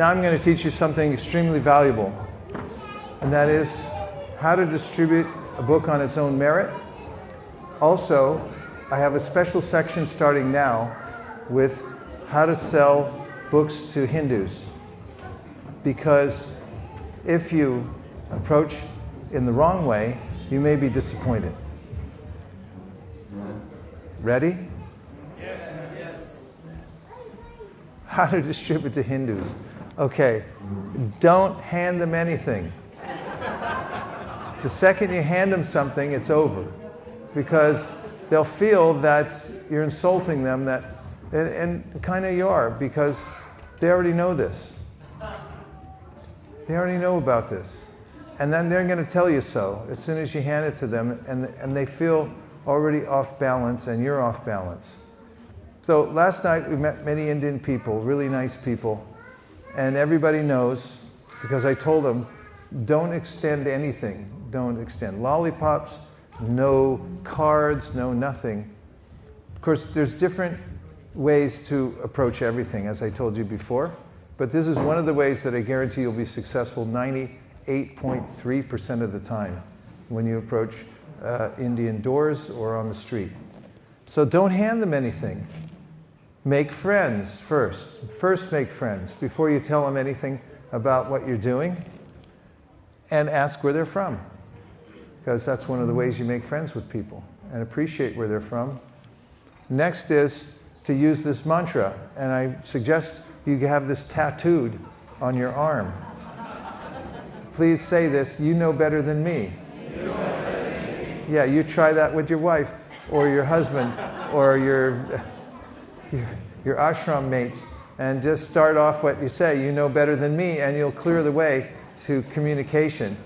now I'm going to teach you something extremely valuable, and that is how to distribute a book on its own merit. Also, I have a special section starting now with how to sell books to Hindus. Because if you approach in the wrong way, you may be disappointed. Ready? Yes. How to distribute to Hindus. Okay, don't hand them anything. The second you hand them something, it's over. Because they'll feel that you're insulting them, that, and, and kind of you are, because they already know this. They already know about this. And then they're going to tell you so as soon as you hand it to them, and, and they feel already off balance, and you're off balance. So last night we met many Indian people, really nice people, and everybody knows because I told them don't extend anything. Don't extend lollipops, no cards, no nothing. Of course, there's different ways to approach everything, as I told you before, but this is one of the ways that I guarantee you'll be successful 98.3% of the time when you approach uh, Indian doors or on the street. So don't hand them anything. Make friends first. First, make friends before you tell them anything about what you're doing and ask where they're from. Because that's one of the ways you make friends with people and appreciate where they're from. Next is to use this mantra, and I suggest you have this tattooed on your arm. Please say this you know better than me. Yeah, you try that with your wife or your husband or your, your, your ashram mates and just start off what you say you know better than me, and you'll clear the way to communication.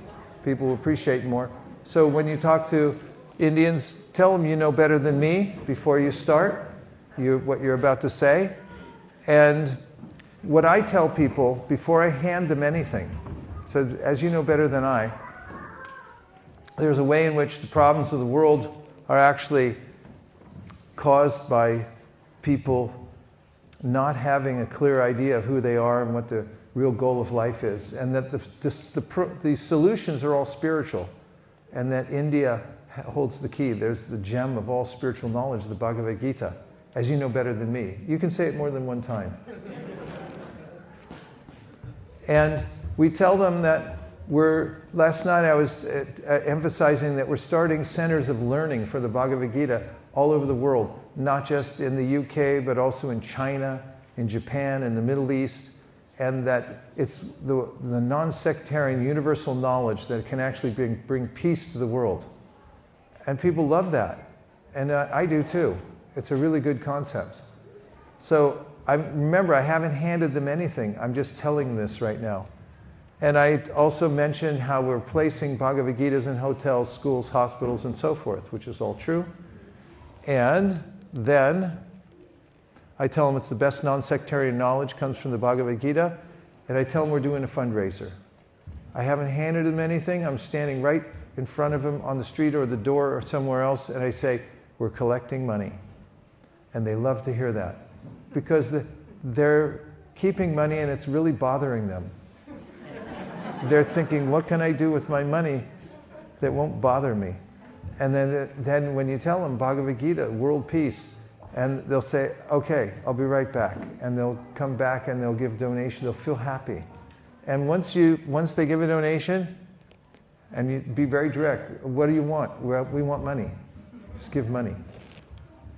People will appreciate more. So when you talk to Indians, tell them you know better than me before you start you, what you're about to say. And what I tell people before I hand them anything, so as you know better than I, there's a way in which the problems of the world are actually caused by people not having a clear idea of who they are and what the real goal of life is, and that the, the, the, solutions are all spiritual, and that India holds the key. There's the gem of all spiritual knowledge, the Bhagavad Gita, as you know better than me. You can say it more than one time. and we tell them that we're, last night I was uh, uh, emphasizing that we're starting centers of learning for the Bhagavad Gita all over the world, not just in the UK, but also in China, in Japan, in the Middle East, and that it's the, the non sectarian universal knowledge that can actually bring, bring peace to the world. And people love that. And uh, I do too. It's a really good concept. So I remember I haven't handed them anything. I'm just telling this right now. And I also mentioned how we're placing Bhagavad Gitas in hotels, schools, hospitals, and so forth, which is all true. And then I tell them it's the best non sectarian knowledge comes from the Bhagavad Gita, and I tell them we're doing a fundraiser. I haven't handed them anything. I'm standing right in front of them on the street or the door or somewhere else, and I say, We're collecting money. And they love to hear that because they're keeping money and it's really bothering them. they're thinking, What can I do with my money that won't bother me? And then, then when you tell them Bhagavad Gita, world peace, and they'll say, okay, I'll be right back. And they'll come back and they'll give donation. They'll feel happy. And once, you, once they give a donation, and you be very direct, what do you want? Well, We want money. Just give money.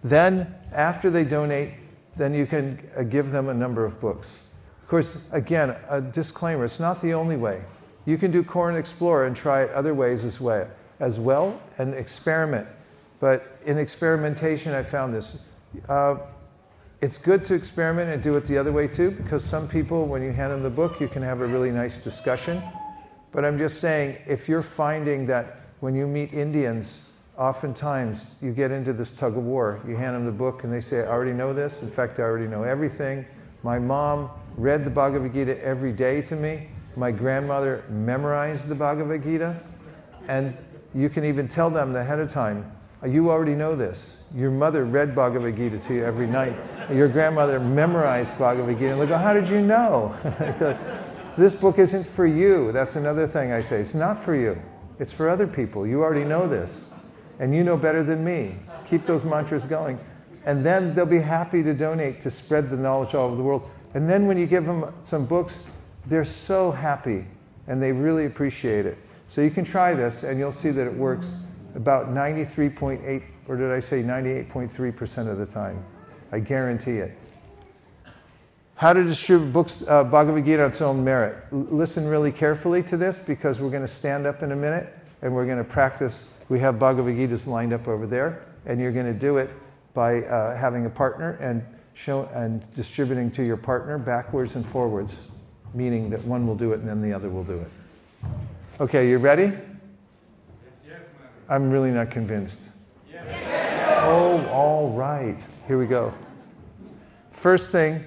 Then, after they donate, then you can uh, give them a number of books. Of course, again, a disclaimer, it's not the only way. You can do Core and Explore and try it other ways as well, as well and experiment. But in experimentation, I found this. Uh, it's good to experiment and do it the other way too, because some people, when you hand them the book, you can have a really nice discussion. But I'm just saying, if you're finding that when you meet Indians, oftentimes you get into this tug of war. You hand them the book and they say, I already know this. In fact, I already know everything. My mom read the Bhagavad Gita every day to me. My grandmother memorized the Bhagavad Gita. And you can even tell them ahead of time, uh, You already know this. Your mother read Bhagavad Gita to you every night. Your grandmother memorized Bhagavad Gita. And they go, How did you know? this book isn't for you. That's another thing I say. It's not for you, it's for other people. You already know this. And you know better than me. Keep those mantras going. And then they'll be happy to donate to spread the knowledge all over the world. And then when you give them some books, they're so happy and they really appreciate it. So you can try this and you'll see that it works about 93.8, or did I say 98.3% of the time. I guarantee it. How to distribute books, uh, Bhagavad Gita on its own merit. L- listen really carefully to this because we're going to stand up in a minute and we're going to practice. We have Bhagavad Gitas lined up over there, and you're going to do it by uh, having a partner and show and distributing to your partner backwards and forwards, meaning that one will do it and then the other will do it. Okay, you ready? Yes, yes, I'm really not convinced. Yes. Oh, all right. Here we go. First thing,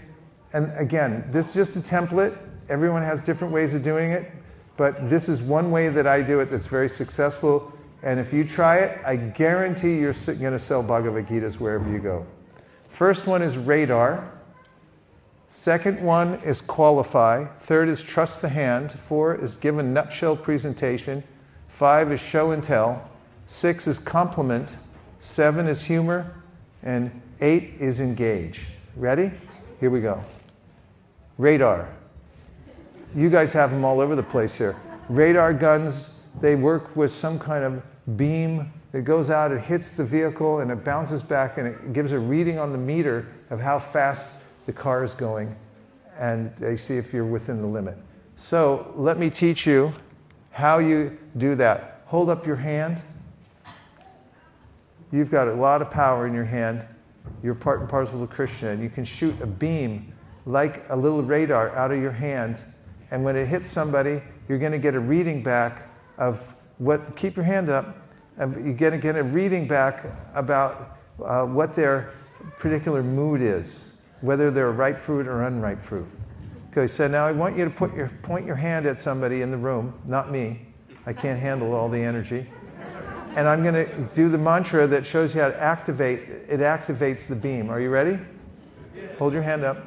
and again, this is just a template. Everyone has different ways of doing it, but this is one way that I do it that's very successful. And if you try it, I guarantee you're going to sell Bhagavad Gitas wherever you go. First one is radar. Second one is qualify. Third is trust the hand. Four is give a nutshell presentation. Five is show and tell. Six is compliment. Seven is humor. And eight is engage. Ready? Here we go. Radar. You guys have them all over the place here. Radar guns, they work with some kind of beam that goes out, it hits the vehicle, and it bounces back, and it gives a reading on the meter of how fast the car is going, and they see if you're within the limit. So let me teach you how you do that. Hold up your hand. You've got a lot of power in your hand. You're part and parcel of Krishna, and you can shoot a beam like a little radar out of your hand. And when it hits somebody, you're going to get a reading back of what. Keep your hand up and you get, get a reading back about uh, what their particular mood is, whether they're ripe fruit or unripe fruit. Okay, so now I want you to put your, point your hand at somebody in the room, not me. I can't handle all the energy. And I'm going to do the mantra that shows you how to activate. It activates the beam. Are you ready? Hold your hand up.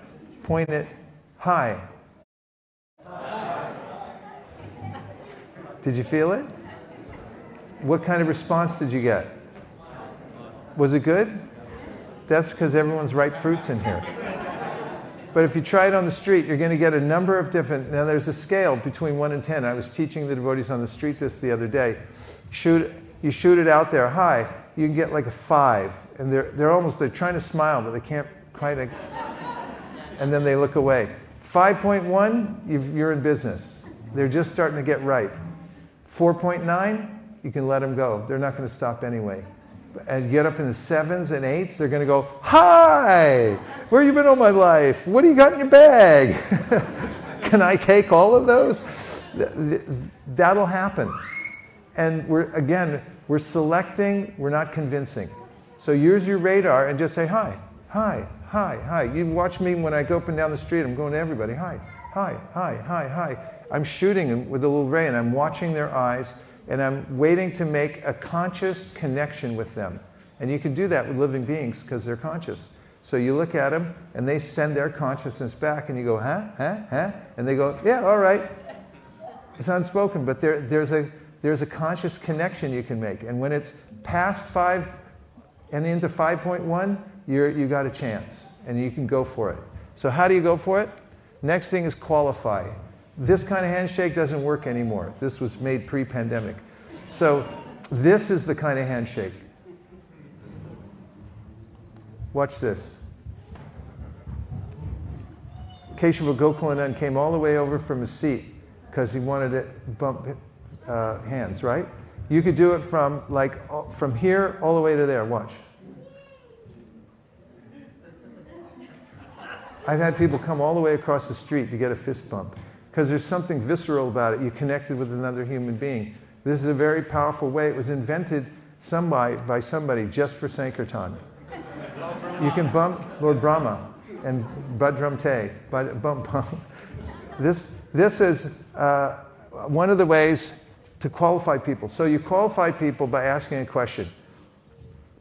Point it. high. Did you feel it? What kind of response did you get? Was it good? That's because everyone's ripe fruits in here. But if you try it on the street, you're going to get a number of different. Now, there's a scale between 1 and 10. I was teaching the devotees on the street this the other day. Shoot, you shoot it out there high, you can get like a 5. And they're, they're almost, they're trying to smile, but they can't quite. And then they look away. 5.1, you're in business. They're just starting to get ripe. 4.9, you can let them go. They're not going to stop anyway. And get up in the sevens and eights, they're going to go, Hi, where you been all my life? What do you got in your bag? can I take all of those? That'll happen. And we're, again, we're selecting, we're not convincing. So use your radar and just say, Hi, hi, hi, hi. You watch me when I go up and down the street, I'm going to everybody, Hi, hi, hi, hi, hi. I'm shooting with a little ray and I'm watching their eyes and I'm waiting to make a conscious connection with them. And you can do that with living beings because they're conscious. So you look at them and they send their consciousness back, and you go, huh, huh, huh? And they go, yeah, all right. It's unspoken, but there, there's, a, there's a conscious connection you can make. And when it's past five and into 5.1, you're, you got a chance and you can go for it. So, how do you go for it? Next thing is qualify. This kind of handshake doesn't work anymore. This was made pre pandemic. So, this is the kind of handshake. Watch this. Keshava Gokulanand came all the way over from his seat because he wanted to bump uh, hands, right? You could do it from like from here all the way to there. Watch. I've had people come all the way across the street to get a fist bump because there's something visceral about it. You connected with another human being. This is a very powerful way. It was invented somebody, by somebody just for Sankirtan. You can bump Lord Brahma and Badram Te. Bump, bump. This, this is uh, one of the ways to qualify people. So you qualify people by asking a question.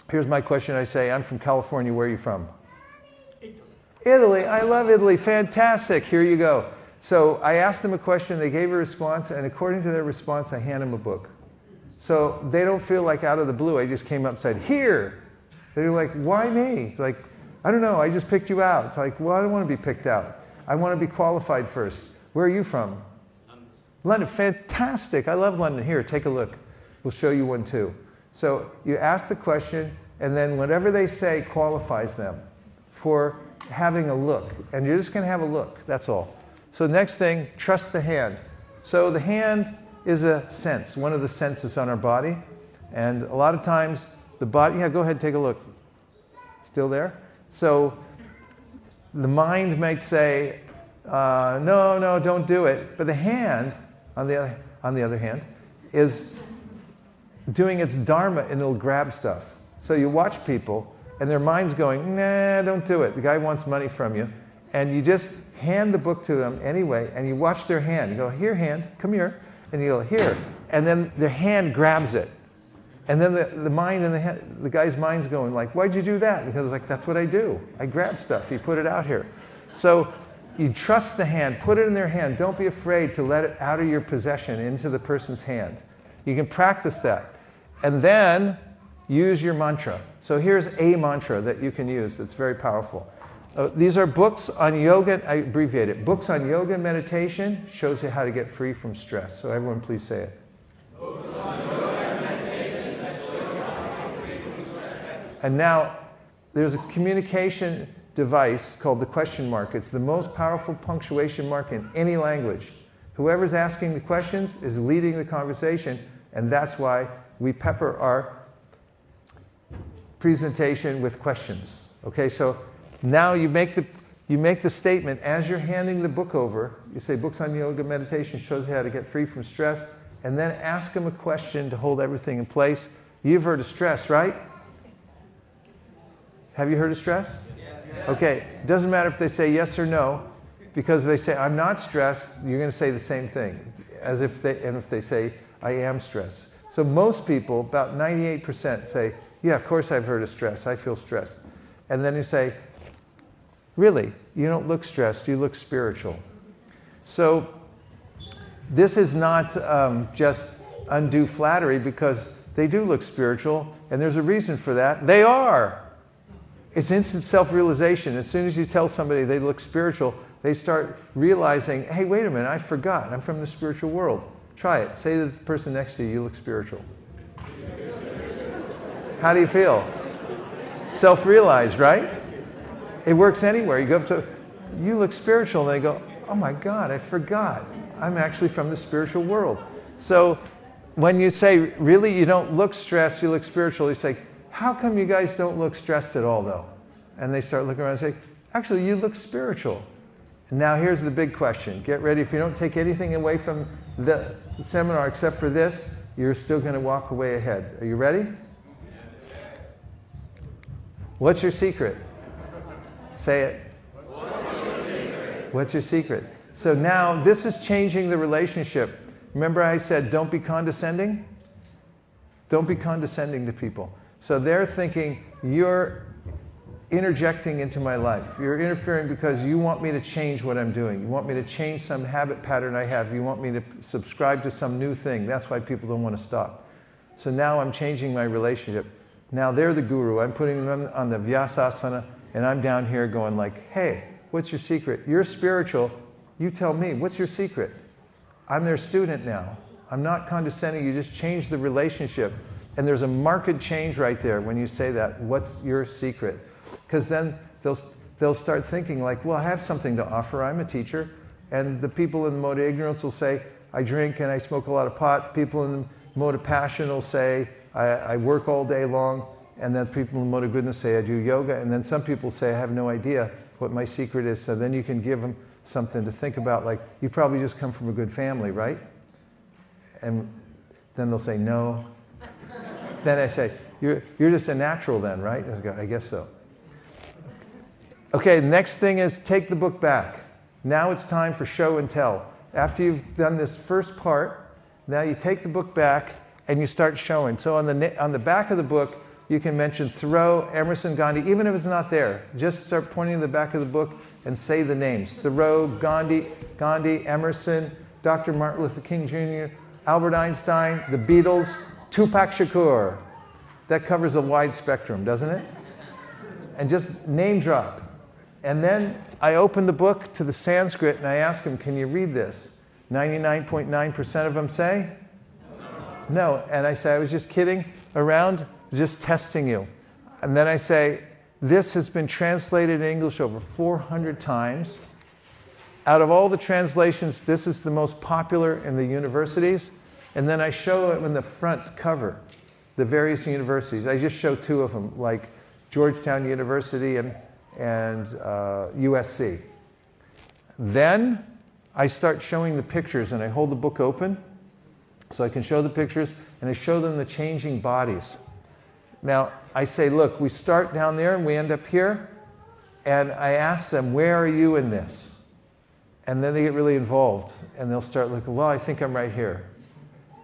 Here's my question I say, I'm from California. Where are you from? Italy. Italy. I love Italy. Fantastic. Here you go. So I asked them a question, they gave a response, and according to their response, I hand them a book. So they don't feel like out of the blue, I just came up and said, Here. They're like, Why me? It's like, I don't know, I just picked you out. It's like, Well, I don't want to be picked out. I want to be qualified first. Where are you from? London. Fantastic. I love London. Here, take a look. We'll show you one too. So you ask the question, and then whatever they say qualifies them for having a look. And you're just going to have a look. That's all. So, next thing, trust the hand. So, the hand is a sense, one of the senses on our body. And a lot of times, the body, yeah, go ahead, take a look. Still there? So, the mind might say, uh, no, no, don't do it. But the hand, on the, other, on the other hand, is doing its dharma and it'll grab stuff. So you watch people and their mind's going, nah, don't do it. The guy wants money from you. And you just hand the book to them anyway and you watch their hand. You go, here, hand, come here. And you go, here. And then their hand grabs it. And then the, the mind and the, hand, the guy's mind's going like, why'd you do that? Because it's like, that's what I do. I grab stuff. You put it out here. So you trust the hand, put it in their hand. Don't be afraid to let it out of your possession into the person's hand. You can practice that. And then use your mantra. So here's a mantra that you can use that's very powerful. Uh, these are books on yoga, I abbreviate it. Books on yoga and meditation shows you how to get free from stress. So everyone please say it. And now there's a communication device called the question mark. It's the most powerful punctuation mark in any language. Whoever's asking the questions is leading the conversation, and that's why we pepper our presentation with questions. Okay, so now you make the you make the statement as you're handing the book over. You say, Books on Yoga Meditation shows you how to get free from stress, and then ask them a question to hold everything in place. You've heard of stress, right? Have you heard of stress? Yes. Okay, doesn't matter if they say yes or no, because if they say, I'm not stressed, you're going to say the same thing, as if they, and if they say, I am stressed. So most people, about 98%, say, Yeah, of course I've heard of stress. I feel stressed. And then you say, Really, you don't look stressed, you look spiritual. So this is not um, just undue flattery because they do look spiritual, and there's a reason for that. They are. It's instant self realization. As soon as you tell somebody they look spiritual, they start realizing, hey, wait a minute, I forgot. I'm from the spiritual world. Try it. Say to the person next to you, you look spiritual. How do you feel? Self realized, right? It works anywhere. You go up to, you look spiritual, and they go, oh my God, I forgot. I'm actually from the spiritual world. So when you say, really, you don't look stressed, you look spiritual, you say, how come you guys don't look stressed at all, though? And they start looking around and say, actually, you look spiritual. Now, here's the big question. Get ready. If you don't take anything away from the seminar except for this, you're still going to walk away ahead. Are you ready? What's your secret? Say it. What's your secret? So now this is changing the relationship. Remember, I said, don't be condescending? Don't be condescending to people. So they're thinking, you're interjecting into my life. You're interfering because you want me to change what I'm doing. You want me to change some habit pattern I have. You want me to subscribe to some new thing. That's why people don't want to stop. So now I'm changing my relationship. Now they're the guru. I'm putting them on the Vyasasana, and I'm down here going like, hey, what's your secret? You're spiritual. You tell me, what's your secret? I'm their student now. I'm not condescending. You just change the relationship. And there's a marked change right there when you say that. What's your secret? Because then they'll, they'll start thinking, like, well, I have something to offer. I'm a teacher. And the people in the mode of ignorance will say, I drink and I smoke a lot of pot. People in the mode of passion will say, I, I work all day long. And then people in the goodness say, I do yoga. And then some people say, I have no idea what my secret is. So then you can give them something to think about, like, you probably just come from a good family, right? And then they'll say, no. then I say, you're, you're just a natural then, right? I, go, I guess so. Okay, next thing is take the book back. Now it's time for show and tell. After you've done this first part, now you take the book back and you start showing. So on the, on the back of the book, you can mention Thoreau, Emerson, Gandhi, even if it's not there. Just start pointing to the back of the book and say the names Thoreau, Gandhi, Gandhi, Emerson, Dr. Martin Luther King Jr., Albert Einstein, the Beatles, Tupac Shakur. That covers a wide spectrum, doesn't it? And just name drop. And then I open the book to the Sanskrit and I ask them, Can you read this? 99.9% of them say, No. no. And I say, I was just kidding around, just testing you. And then I say, This has been translated in English over 400 times. Out of all the translations, this is the most popular in the universities. And then I show it in the front cover, the various universities. I just show two of them, like Georgetown University and, and uh, USC. Then I start showing the pictures and I hold the book open so I can show the pictures and I show them the changing bodies. Now, I say, look, we start down there and we end up here. And I ask them, where are you in this? And then they get really involved and they'll start looking, well, I think I'm right here.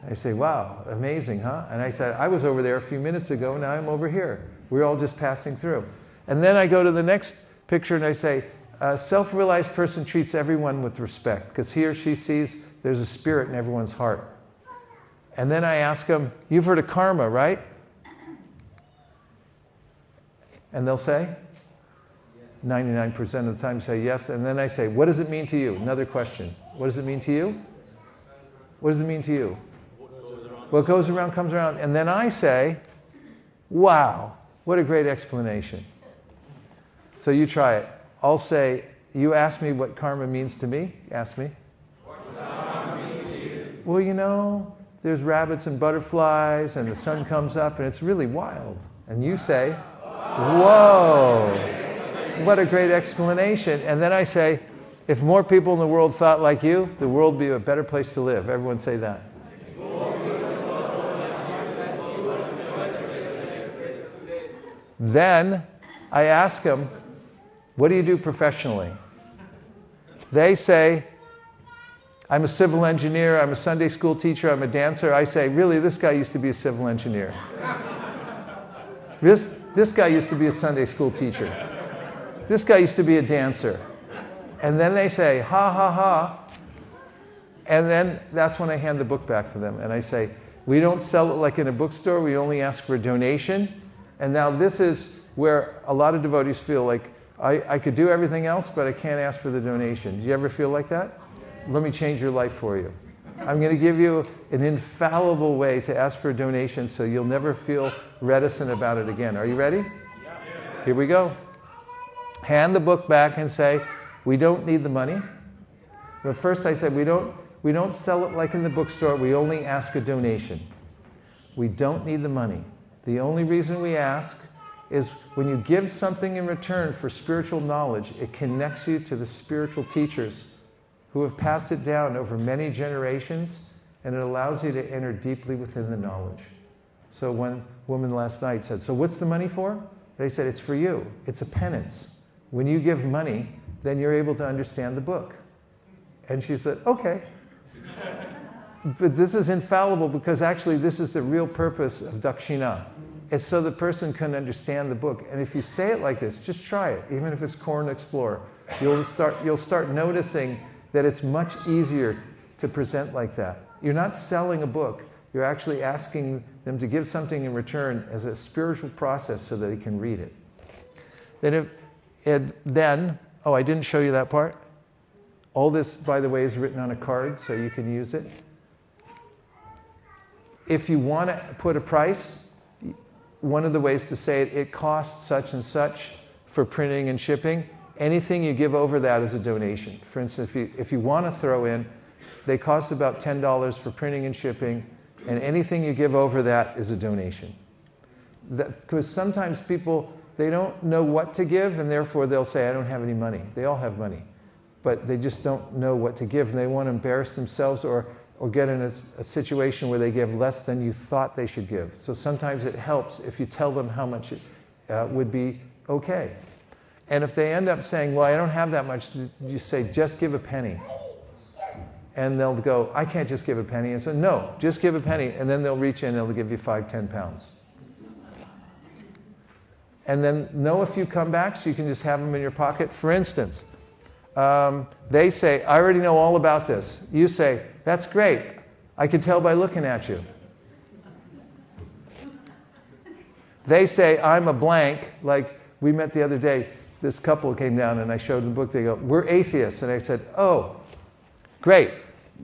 I say, wow, amazing, huh? And I said, I was over there a few minutes ago, now I'm over here. We're all just passing through. And then I go to the next picture and I say, a self realized person treats everyone with respect because he or she sees there's a spirit in everyone's heart. And then I ask them, You've heard of karma, right? And they'll say, 99% of the time say yes. And then I say, What does it mean to you? Another question. What does it mean to you? What does it mean to you? What goes around comes around. And then I say, Wow, what a great explanation. So you try it. I'll say, You ask me what karma means to me? Ask me. Well, you know, there's rabbits and butterflies, and the sun comes up, and it's really wild. And you say, Whoa, what a great explanation. And then I say, If more people in the world thought like you, the world would be a better place to live. Everyone say that. Then I ask them, What do you do professionally? They say, I'm a civil engineer, I'm a Sunday school teacher, I'm a dancer. I say, Really, this guy used to be a civil engineer. this, this guy used to be a Sunday school teacher. This guy used to be a dancer. And then they say, Ha ha ha. And then that's when I hand the book back to them and I say, We don't sell it like in a bookstore, we only ask for a donation. And now this is where a lot of devotees feel like, I, I could do everything else, but I can't ask for the donation. Do you ever feel like that? Let me change your life for you. I'm going to give you an infallible way to ask for a donation so you'll never feel reticent about it again. Are you ready? Here we go. Hand the book back and say, We don't need the money. But first I said, we don't, we don't sell it like in the bookstore, we only ask a donation. We don't need the money. The only reason we ask is when you give something in return for spiritual knowledge, it connects you to the spiritual teachers who have passed it down over many generations, and it allows you to enter deeply within the knowledge. So, one woman last night said, So, what's the money for? They said, It's for you. It's a penance. When you give money, then you're able to understand the book. And she said, Okay. but this is infallible because actually, this is the real purpose of dakshina. It's so the person can understand the book. And if you say it like this, just try it, even if it's Corn Explorer. You'll start, you'll start noticing that it's much easier to present like that. You're not selling a book, you're actually asking them to give something in return as a spiritual process so that they can read it. Then, if, it, then oh, I didn't show you that part. All this, by the way, is written on a card so you can use it. If you want to put a price, one of the ways to say it, it costs such and such for printing and shipping. Anything you give over that is a donation. For instance, if you, if you want to throw in, they cost about $10 for printing and shipping, and anything you give over that is a donation. Because sometimes people, they don't know what to give, and therefore they'll say, I don't have any money. They all have money, but they just don't know what to give, and they want to embarrass themselves or or get in a, a, situation where they give less than you thought they should give. So sometimes it helps if you tell them how much it uh, would be okay. And if they end up saying, Well, I don't have that much, you say, Just give a penny. And they'll go, I can't just give a penny. And so, No, just give a penny. And then they'll reach in and they'll give you five, ten pounds. and then know if you come back so you can just have them in your pocket. For instance, um, they say, I already know all about this. You say, That's great. I can tell by looking at you. They say, I'm a blank, like we met the other day. This couple came down and I showed the book. They go, We're atheists. And I said, Oh, great.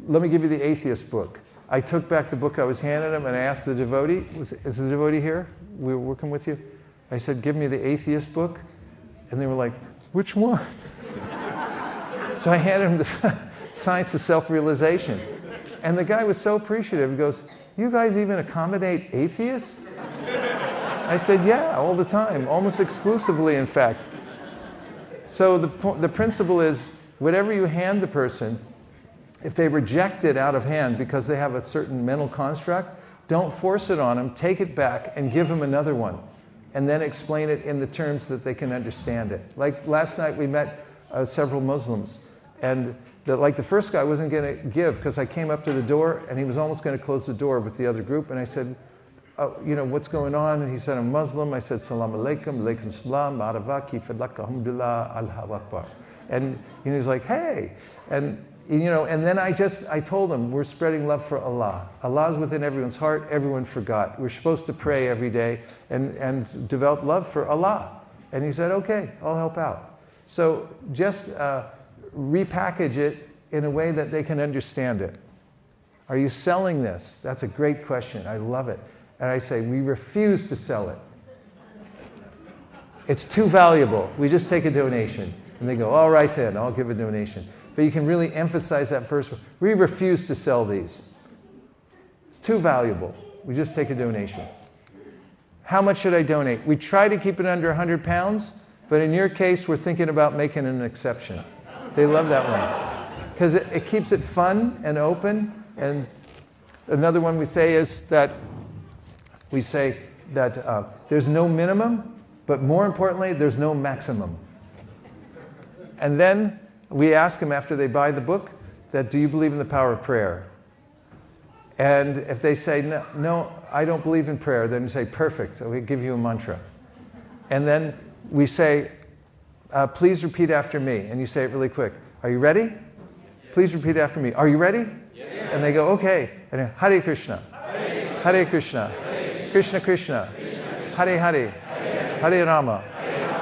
Let me give you the atheist book. I took back the book I was handing them and I asked the devotee, was, Is the devotee here? We were working with you? I said, Give me the atheist book. And they were like, Which one? so I handed him the Science of Self Realization. And the guy was so appreciative. He goes, You guys even accommodate atheists? I said, Yeah, all the time, almost exclusively, in fact. So the, the principle is whatever you hand the person, if they reject it out of hand because they have a certain mental construct, don't force it on them, take it back and give them another one. And then explain it in the terms that they can understand it. Like last night, we met uh, several Muslims, and the, like the first guy wasn't going to give because I came up to the door and he was almost going to close the door with the other group, and I said, oh, you know, what's going on? And he said, I'm Muslim. I said, Salam alaikum, alaikum salam, maravaki, fadlaka, alhamdulillah, Allah akbar. And he's like, hey. And, you know, and then I just, I told him, we're spreading love for Allah. Allah is within everyone's heart. Everyone forgot. We're supposed to pray every day and, and develop love for Allah. And he said, okay, I'll help out. So just uh, repackage it in a way that they can understand it. Are you selling this? That's a great question. I love it. And I say, we refuse to sell it. It's too valuable. We just take a donation. And they go, all right then, I'll give a donation. But you can really emphasize that first one. We refuse to sell these. It's too valuable. We just take a donation. How much should I donate? We try to keep it under 100 pounds, but in your case, we're thinking about making an exception. They love that one because it, it keeps it fun and open. And another one we say is that we say that uh, there's no minimum, but more importantly, there's no maximum. And then we ask them after they buy the book that do you believe in the power of prayer? And if they say no, no I don't believe in prayer, then we say perfect. So we give you a mantra. And then we say, uh, please repeat after me. And you say it really quick. Are you ready? Please repeat after me. Are you ready? Yes. And they go, okay. And then, Hare Krishna. Hare Krishna. Hare Krishna Krishna. Krishna, Hare Hare. Hare Rama.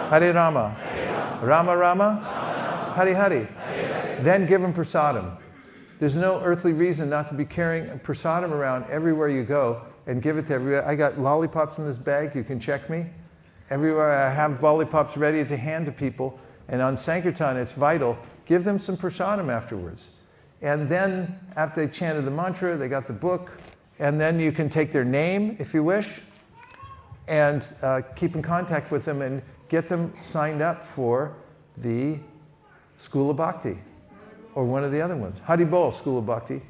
Hare Rama. Rama Rama. Hare Hare. Then give them prasadam. There's no earthly reason not to be carrying prasadam around everywhere you go and give it to everyone. I got lollipops in this bag. You can check me. Everywhere I have lollipops ready to hand to people. And on Sankirtan, it's vital. Give them some prasadam afterwards. And then, after they chanted the mantra, they got the book. And then you can take their name if you wish and uh, keep in contact with them and get them signed up for the School of Bhakti or one of the other ones. Haribol, School of Bhakti.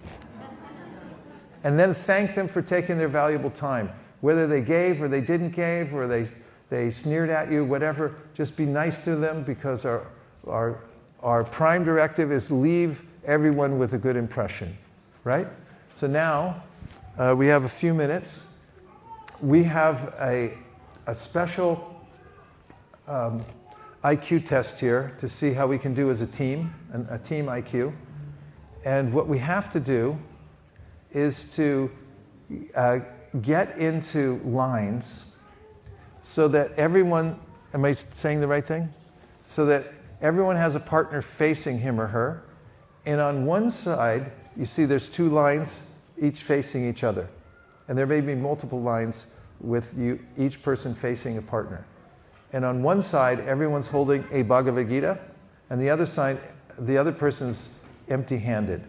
and then thank them for taking their valuable time. Whether they gave or they didn't give or they, they sneered at you, whatever, just be nice to them because our, our, our prime directive is leave everyone with a good impression, right? So now uh, we have a few minutes. We have a, a special um, IQ test here to see how we can do as a team, an, a team IQ. And what we have to do is to uh, get into lines so that everyone, am I saying the right thing? So that everyone has a partner facing him or her. And on one side, you see there's two lines, each facing each other. And there may be multiple lines with you, each person facing a partner. And on one side, everyone's holding a Bhagavad Gita, and the other side, the other person's empty handed.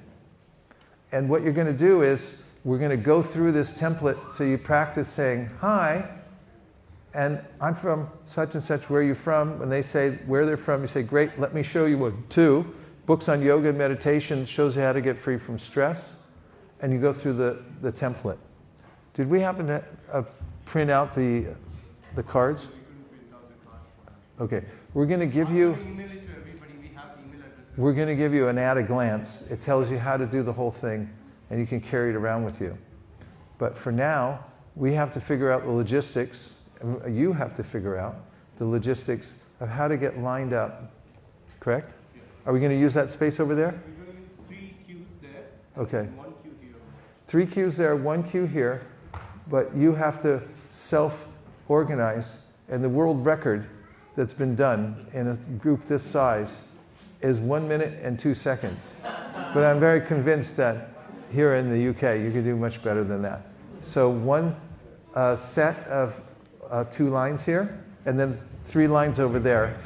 And what you're going to do is, we're going to go through this template so you practice saying, Hi, and I'm from such and such, where are you from? When they say where they're from, you say, Great, let me show you. Two, books on yoga and meditation shows you how to get free from stress, and you go through the, the template. Did we happen to uh, print out the, the cards? Okay, we're going to give you. We're going to give you an at a glance. It tells you how to do the whole thing, and you can carry it around with you. But for now, we have to figure out the logistics. You have to figure out the logistics of how to get lined up. Correct? Are we going to use that space over there? We're going to use three queues there. Okay. And one queue here. Three queues there, one queue here, but you have to self organize. And the world record that's been done in a group this size is one minute and two seconds. But I'm very convinced that here in the UK, you can do much better than that. So, one uh, set of uh, two lines here, and then three lines over there,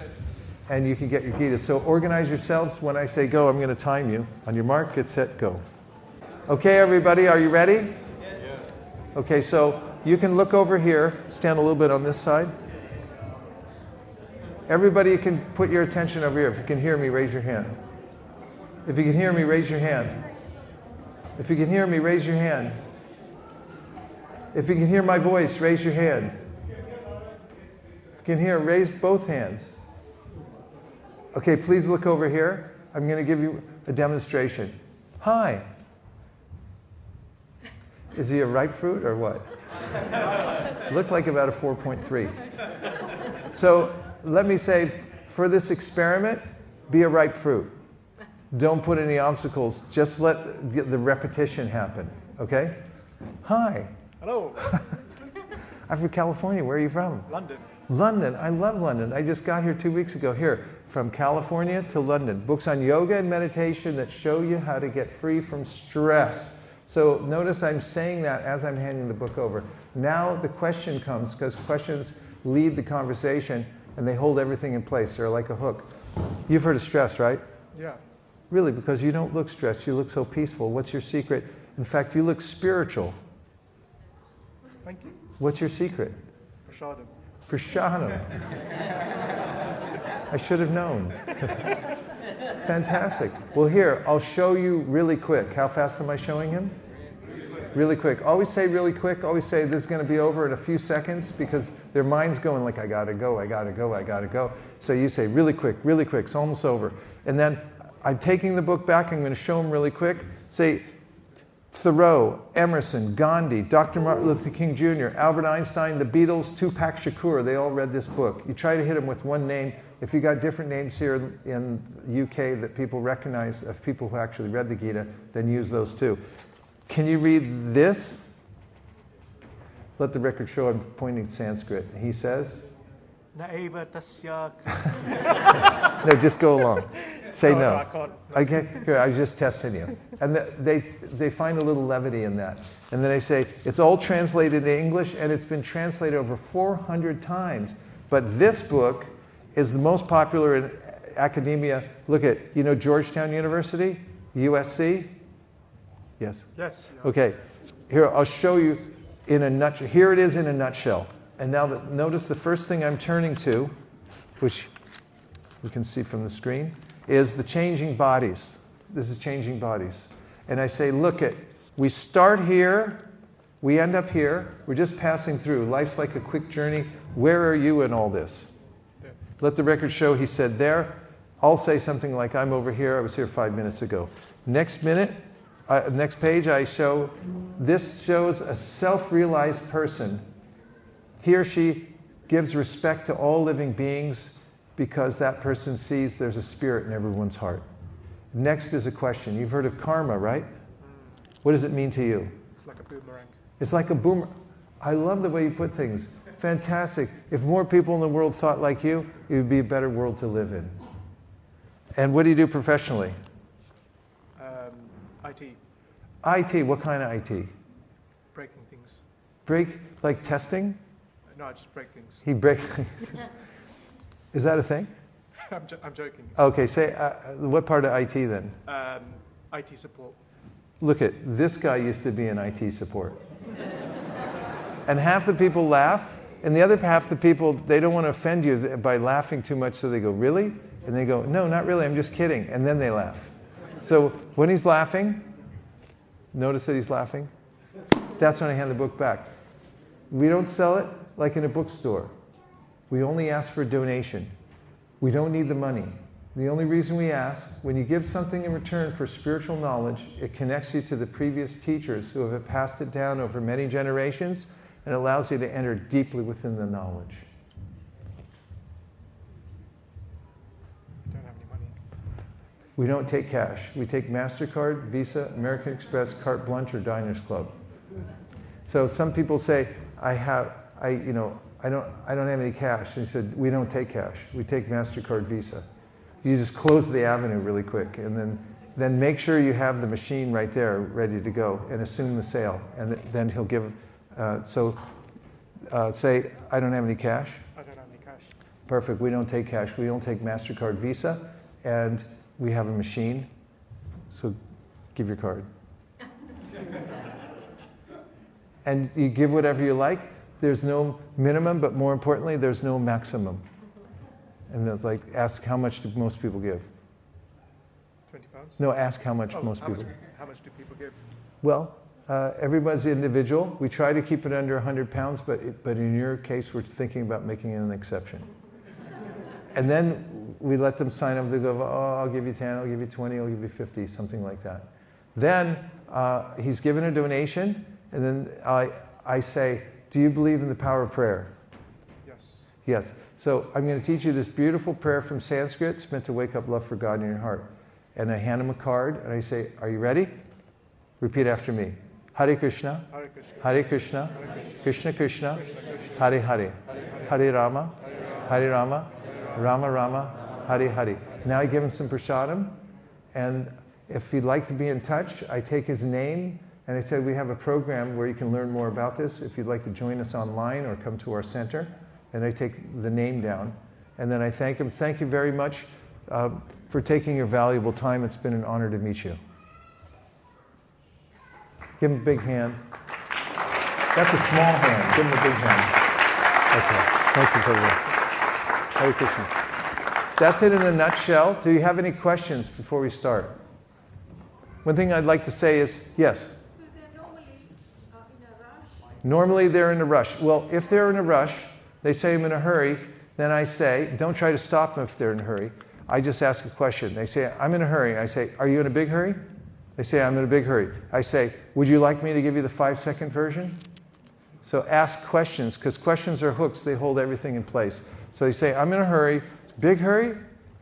and you can get your Gita. So, organize yourselves. When I say go, I'm going to time you. On your mark, get set, go. Okay, everybody, are you ready? Yes. Okay, so you can look over here, stand a little bit on this side. Everybody can put your attention over here. If you can hear me, raise your hand. If you can hear me, raise your hand. If you can hear me, raise your hand. If you can hear my voice, raise your hand. If you can hear, raise both hands. Okay, please look over here. I'm going to give you a demonstration. Hi. Is he a ripe fruit or what? Looked like about a 4.3. So let me say for this experiment, be a ripe fruit. Don't put any obstacles, just let the repetition happen, okay? Hi. Hello, I'm from California. Where are you from? London. London. I love London. I just got here two weeks ago. Here, from California to London. Books on yoga and meditation that show you how to get free from stress. So notice I'm saying that as I'm handing the book over. Now the question comes because questions lead the conversation and they hold everything in place. They're like a hook. You've heard of stress, right? Yeah. Really, because you don't look stressed. You look so peaceful. What's your secret? In fact, you look spiritual. Thank you. What's your secret? Prashadam. Prashadam. I should have known. Fantastic. Well, here, I'll show you really quick. How fast am I showing him? Really quick. Always say really quick. Always say this is going to be over in a few seconds because their mind's going like, I got to go, I got to go, I got to go. So you say really quick, really quick. It's almost over. And then I'm taking the book back. I'm going to show them really quick. Say, Thoreau, Emerson, Gandhi, Dr. Martin Luther King Jr., Albert Einstein, the Beatles, Tupac Shakur, they all read this book. You try to hit them with one name. If you got different names here in the UK that people recognize of people who actually read the Gita, then use those too. Can you read this? Let the record show I'm pointing Sanskrit. He says, Naeva tasya. no, just go along. Say No, no. no, I can't. Okay, here, I was just testing you. And th- they, they find a little levity in that. And then they say, it's all translated into English and it's been translated over 400 times. But this book is the most popular in academia. Look at, you know, Georgetown University, USC? Yes. Yes. Okay, here, I'll show you in a nutshell. Here it is in a nutshell. And now that, notice the first thing I'm turning to, which you can see from the screen, is the changing bodies. This is changing bodies. And I say, look at, we start here, we end up here, we're just passing through. Life's like a quick journey. Where are you in all this? Let the record show he said there. I'll say something like, I'm over here, I was here five minutes ago. Next minute, uh, next page, I show this shows a self realized person. He or she gives respect to all living beings because that person sees there's a spirit in everyone's heart. Next is a question. You've heard of karma, right? What does it mean to you? It's like a boomerang. It's like a boomer. I love the way you put things. Fantastic. If more people in the world thought like you, it would be a better world to live in. And what do you do professionally? Um, IT. IT, what kind of IT? Breaking things. Break, like testing? No, I just break things. He breaks things. Is that a thing? I'm, jo- I'm joking. Okay, say, uh, what part of IT then? Um, IT support. Look at this guy used to be in IT support. and half the people laugh, and the other half the people, they don't want to offend you by laughing too much, so they go, Really? And they go, No, not really, I'm just kidding. And then they laugh. So when he's laughing, notice that he's laughing. That's when I hand the book back. We don't sell it like in a bookstore. We only ask for a donation. We don't need the money. The only reason we ask, when you give something in return for spiritual knowledge, it connects you to the previous teachers who have passed it down over many generations and allows you to enter deeply within the knowledge. Don't have any money. We don't take cash. We take MasterCard, Visa, American Express, Carte Blanche, or Diners Club. So some people say, I have, I, you know, I don't, I don't have any cash. And he said, we don't take cash. We take MasterCard, Visa. You just close the avenue really quick and then, then make sure you have the machine right there ready to go and assume the sale. And then he'll give, uh, so uh, say, I don't have any cash. I don't have any cash. Perfect. We don't take cash. We don't take MasterCard, Visa, and we have a machine. So give your card. and you give whatever you like. There's no minimum, but more importantly, there's no maximum. And like, ask how much do most people give? Twenty pounds. No, ask how much Oh, most how people. Much, how much do people give? Well, uh, everybody's individual. We try to keep it under 100 pounds, but, it, but in your case, we're thinking about making it an exception. and then we let them sign up. They go, oh, I'll give you 10, I'll give you 20, I'll give you 50, something like that. Then uh, he's given a donation, and then I, I say, Do you believe in the power of prayer? Yes. Yes. So I'm going to teach you this beautiful prayer from Sanskrit. It's meant to wake up love for God in your heart. And I hand him a card, and I say, Are you ready? Repeat after me. Hare Krishna, Hare Krishna. Krishna, Krishna Krishna, Hare Hare, Hare Rama, Hare Rama, Rama Rama, Hare Hare. Now I give him some prasadam, and if he'd like to be in touch, I take his name and I say we have a program where you can learn more about this. If you'd like to join us online or come to our center, and I take the name down, and then I thank him. Thank you very much uh, for taking your valuable time. It's been an honor to meet you. Give him a big hand. That's a small hand. Give him a big hand. Okay. Thank you very much. Hare Krishna. That's it in a nutshell. Do you have any questions before we start? One thing I'd like to say is yes. So they're normally uh, in a rush. Normally they're in a rush. Well, if they're in a rush, they say I'm in a hurry, then I say, don't try to stop them if they're in a hurry. I just ask a question. They say, I'm in a hurry. I say, Are you in a big hurry? They say, I'm in a big hurry. I say, Would you like me to give you the five second version? So ask questions, because questions are hooks, they hold everything in place. So they say, I'm in a hurry. Big hurry?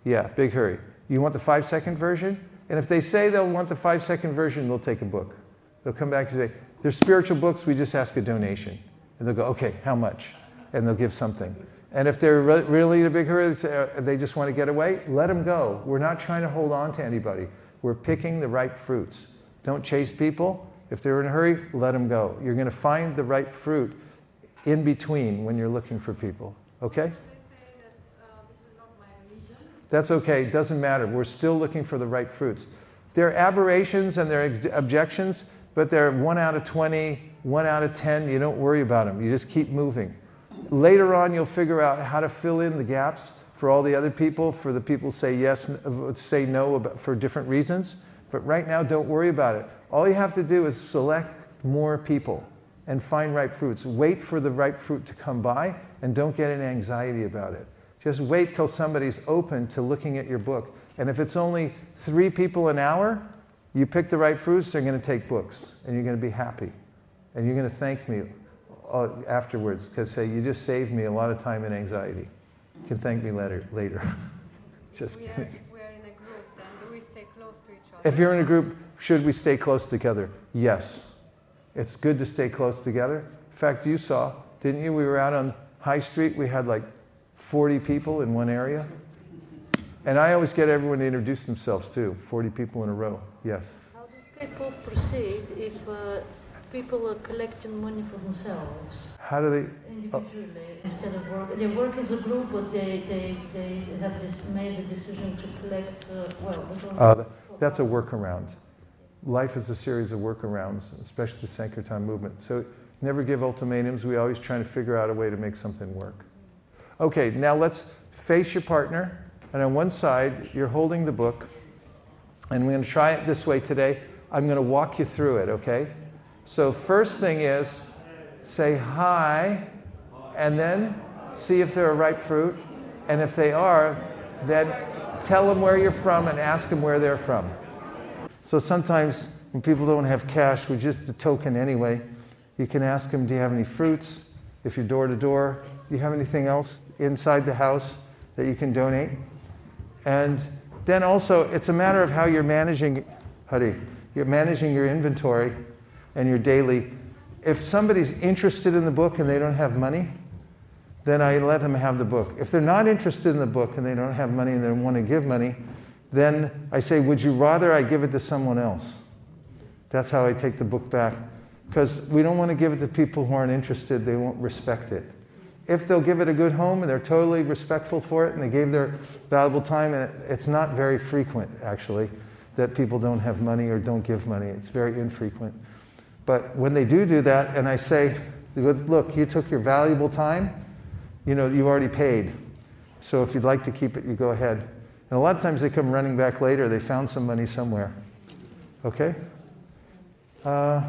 Yeah, big hurry. You want the five second version? And if they say they'll want the five second version, they'll take a book. They'll come back and say, They're spiritual books, we just ask a donation. And they'll go, Okay, how much? And they'll give something. And if they're re- really in a big hurry, they uh, they just want to get away, let them go. We're not trying to hold on to anybody. We're picking the right fruits. Don't chase people. If they're in a hurry, let them go. You're going to find the right fruit in between when you're looking for people. Okay? That's okay. It doesn't matter. We're still looking for the right fruits. There are aberrations and there are objections, but they're one out of 20, one out of 10. You don't worry about them. You just keep moving. Later on, you'll figure out how to fill in the gaps for all the other people, for the people say yes, say no about, for different reasons. But right now, don't worry about it. All you have to do is select more people and find ripe fruits. Wait for the ripe fruit to come by and don't get any anxiety about it. Just wait till somebody's open to looking at your book. And if it's only three people an hour, you pick the right fruits, they're going to take books and you're going to be happy. And you're going to thank me uh, afterwards because say, you just saved me a lot of time and anxiety. You can thank me later. later. just We are, kidding. we are in a group, then do we stay close to each other? If you're in a group, should we stay close together? Yes. It's good to stay close together. In fact, you saw, didn't you? We were out on High Street. We had like 40 people in one area. And I always get everyone to introduce themselves too 40 people in a row. Yes. How do people proceed if uh, people are collecting money for themselves How do they? individually instead of work? They work as a group, but they, they, they have this, made the decision to collect, uh, well, Uh, that's a workaround. Life is a series of workarounds, especially the Sankirtan movement. So never give ultimatums. We always try to figure out a way to make something work. Okay, now let's face your partner. And on one side, you're holding the book. And we're going to try it this way today. I'm going to walk you through it, okay? So, first thing is say hi, and then see if they're a ripe fruit. And if they are, then tell them where you're from and ask them where they're from. So sometimes when people don't have cash, with just a token anyway, you can ask them, do you have any fruits? If you're door to door, do you have anything else inside the house that you can donate? And then also it's a matter of how you're managing, Hari, you're managing your inventory and your daily. If somebody's interested in the book and they don't have money, then I let them have the book. If they're not interested in the book and they don't have money and they don't want to give money, then I say, Would you rather I give it to someone else? That's how I take the book back. Because we don't want to give it to people who aren't interested, they won't respect it. If they'll give it a good home and they're totally respectful for it and they gave their valuable time, and it's not very frequent actually that people don't have money or don't give money, it's very infrequent. But when they do do that, and I say, Look, you took your valuable time, you know, you already paid. So if you'd like to keep it, you go ahead. And a lot of times they come running back later, they found some money somewhere. Okay? Uh,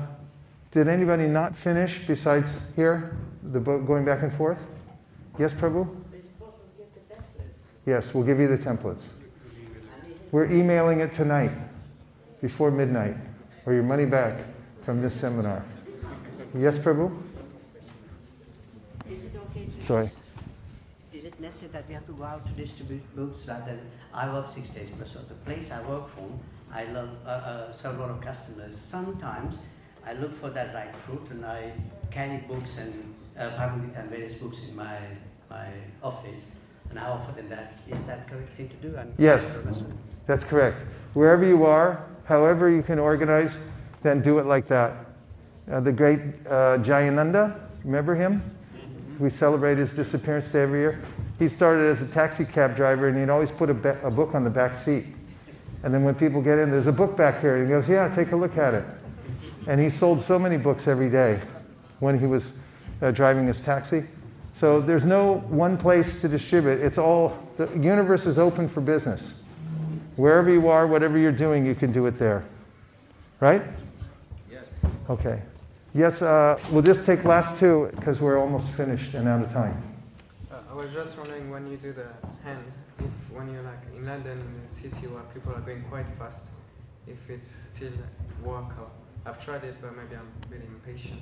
did anybody not finish besides here, the boat going back and forth? Yes, Prabhu? Yes, we'll give you the templates. We're emailing it tonight, before midnight, or your money back from this seminar. Yes, Prabhu? Is it okay to, Sorry. is it necessary that we have to go out to distribute books rather than, I work six days per so the place I work from, I love, uh, uh, serve a lot of customers. Sometimes I look for that right fruit and I carry books and uh, Bhagavad and various books in my, my office and I offer them that. Is that correct thing to do? I'm Yes. That's correct. Wherever you are, however you can organize, then do it like that. Uh, the great uh, Jayananda, remember him? We celebrate his disappearance day every year. He started as a taxi cab driver and he'd always put a, ba- a book on the back seat. And then when people get in, there's a book back here. And he goes, Yeah, take a look at it. And he sold so many books every day when he was uh, driving his taxi. So there's no one place to distribute. It's all, the universe is open for business. Wherever you are, whatever you're doing, you can do it there. Right? Okay. Yes, uh, we'll just take last two because we're almost finished and out of time. Uh, I was just wondering when you do the hand, if when you're like in London, in a city where people are going quite fast, if it's still work or I've tried it, but maybe I'm really impatient.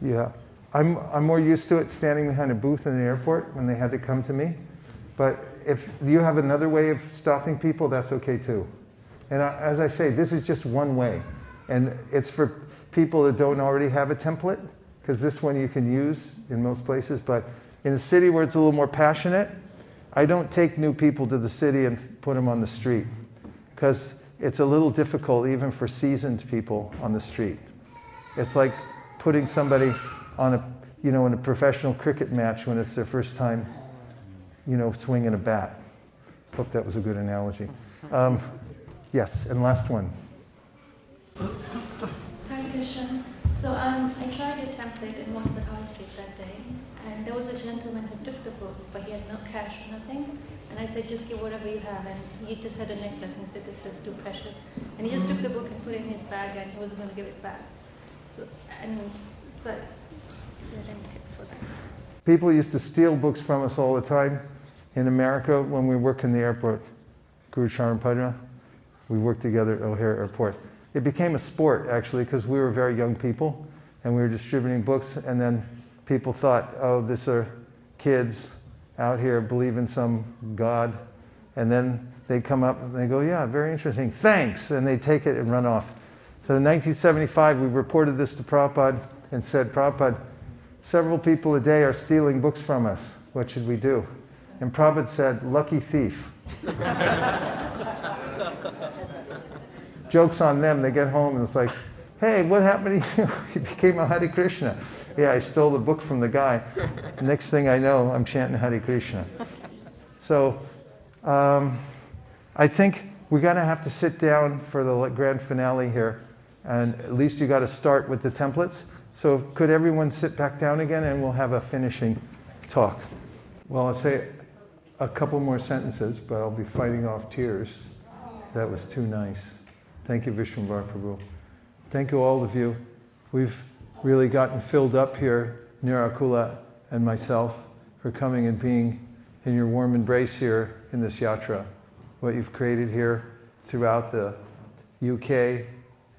Yeah. I'm, I'm more used to it standing behind a booth in the airport when they had to come to me. But if you have another way of stopping people, that's okay too. And I, as I say, this is just one way. And it's for people that don't already have a template, because this one you can use in most places. But in a city where it's a little more passionate, I don't take new people to the city and put them on the street, because it's a little difficult even for seasoned people on the street. It's like putting somebody on a, you know, in a professional cricket match when it's their first time, you know, swinging a bat. Hope that was a good analogy. Um, yes, and last one. Hare Krishna. So um, I tried your template in one of the high street that day, and there was a gentleman who took the book, but he had no cash or nothing. And I said, just give whatever you have. And he just had a necklace, and he said, this is too precious. And he just took the book and put it in his bag, and he wasn't going to give it back. So, and so, are there any tips for that? People used to steal books from us all the time in America when we work in the airport. Guru Charan Padma, we worked together at O'Hare Airport. It became a sport actually because we were very young people and we were distributing books and then people thought, oh, this are kids out here believe in some God. And then they come up and they go, yeah, very interesting, thanks. And they take it and run off. So in 1975, we reported this to Prabhupada and said, Prabhupada, several people a day are stealing books from us. What should we do? And Prabhupada said, lucky thief. Joke's on them. They get home and it's like, hey, what happened to you? you became a Hare Krishna. Yeah, I stole the book from the guy. Next thing I know, I'm chanting Hare Krishna. So um, I think we're going to have to sit down for the grand finale here. And at least you got to start with the templates. So could everyone sit back down again and we'll have a finishing talk. Well, I'll say a couple more sentences, but I'll be fighting off tears. That was too nice. Thank you, Vishwambar Prabhu. Thank you, all of you. We've really gotten filled up here, Nirakula and myself, for coming and being in your warm embrace here in this yatra. What you've created here throughout the UK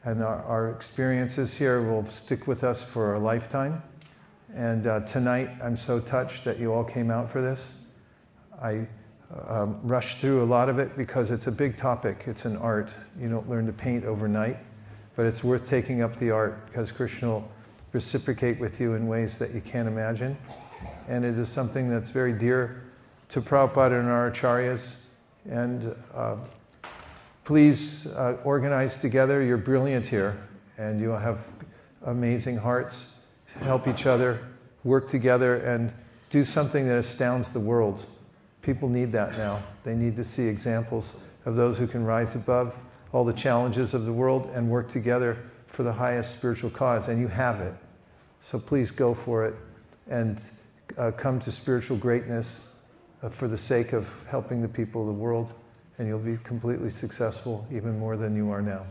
and our, our experiences here will stick with us for a lifetime. And uh, tonight, I'm so touched that you all came out for this. I um, rush through a lot of it because it's a big topic. It's an art. You don't learn to paint overnight, but it's worth taking up the art because Krishna will reciprocate with you in ways that you can't imagine. And it is something that's very dear to Prabhupada and our acharyas. And uh, please uh, organize together. You're brilliant here, and you'll have amazing hearts. Help each other, work together, and do something that astounds the world. People need that now. They need to see examples of those who can rise above all the challenges of the world and work together for the highest spiritual cause. And you have it. So please go for it and uh, come to spiritual greatness uh, for the sake of helping the people of the world. And you'll be completely successful, even more than you are now.